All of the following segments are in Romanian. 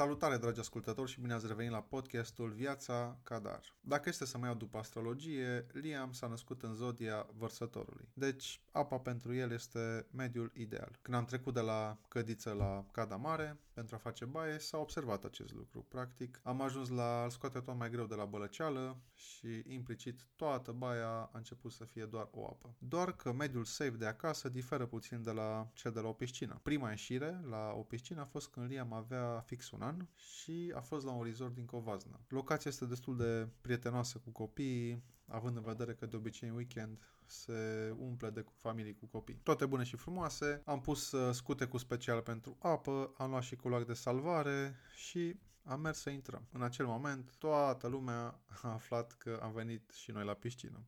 Salutare, dragi ascultători, și bine ați revenit la podcastul Viața Cadar. Dacă este să mă iau după astrologie, Liam s-a născut în zodia vărsătorului. Deci, apa pentru el este mediul ideal. Când am trecut de la cădiță la cada mare, pentru a face baie, s-a observat acest lucru. Practic, am ajuns la al scoate tot mai greu de la bălăceală și, implicit, toată baia a început să fie doar o apă. Doar că mediul safe de acasă diferă puțin de la cel de la o piscină. Prima ieșire la o piscină a fost când Liam avea fix un an și a fost la un resort din Covazna. Locația este destul de prietenoasă cu copiii, având în vedere că de obicei în weekend se umple de familii cu copii. Toate bune și frumoase, am pus uh, scute cu special pentru apă, am luat și culoare de salvare și am mers să intrăm. În acel moment, toată lumea a aflat că am venit și noi la piscină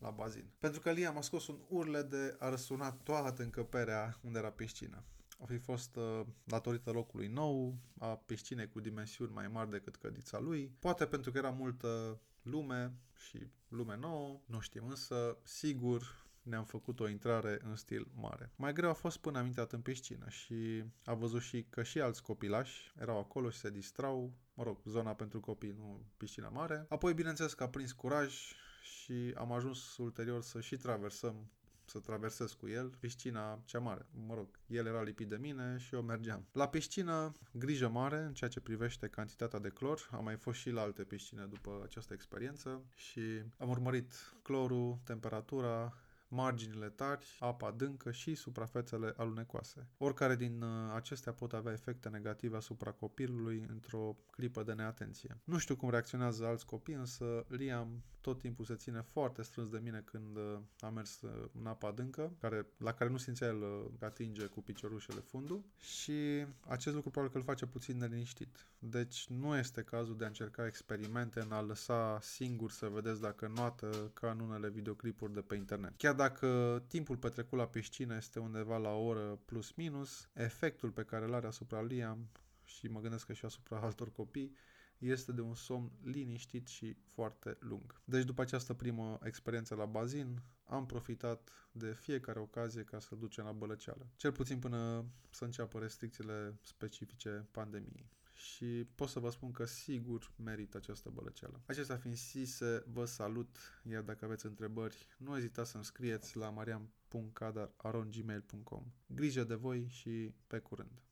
la bazin. Pentru că Liam a scos un urle de a răsuna toată încăperea unde era piscina. A fi fost uh, datorită locului nou, a piscinei cu dimensiuni mai mari decât cădița lui, poate pentru că era multă lume și lume nouă, nu știm, însă sigur ne-am făcut o intrare în stil mare. Mai greu a fost până am intrat în piscină și a văzut și că și alți copilași erau acolo și se distrau, mă rog, zona pentru copii, nu piscina mare. Apoi, bineînțeles că a prins curaj și am ajuns ulterior să și traversăm să traversez cu el piscina cea mare. Mă rog, el era lipit de mine și eu mergeam. La piscină, grijă mare în ceea ce privește cantitatea de clor. Am mai fost și la alte piscine după această experiență și am urmărit clorul, temperatura, marginile tari, apa adâncă și suprafețele alunecoase. Oricare din uh, acestea pot avea efecte negative asupra copilului într-o clipă de neatenție. Nu știu cum reacționează alți copii, însă Liam tot timpul se ține foarte strâns de mine când uh, a mers uh, în apa adâncă, care, la care nu simțea el că atinge cu piciorușele fundul și acest lucru probabil că îl face puțin neliniștit. Deci nu este cazul de a încerca experimente în a lăsa singur să vedeți dacă noată ca în unele videoclipuri de pe internet. Chiar dacă timpul petrecut la piscină este undeva la o oră plus minus, efectul pe care îl are asupra Liam și mă gândesc că și asupra altor copii, este de un somn liniștit și foarte lung. Deci după această primă experiență la bazin, am profitat de fiecare ocazie ca să ducem la bălăceală. Cel puțin până să înceapă restricțiile specifice pandemiei și pot să vă spun că sigur merită această bălăceală. Acestea fiind zise, vă salut, iar dacă aveți întrebări, nu ezitați să-mi scrieți la mariam.cadar.gmail.com Grijă de voi și pe curând!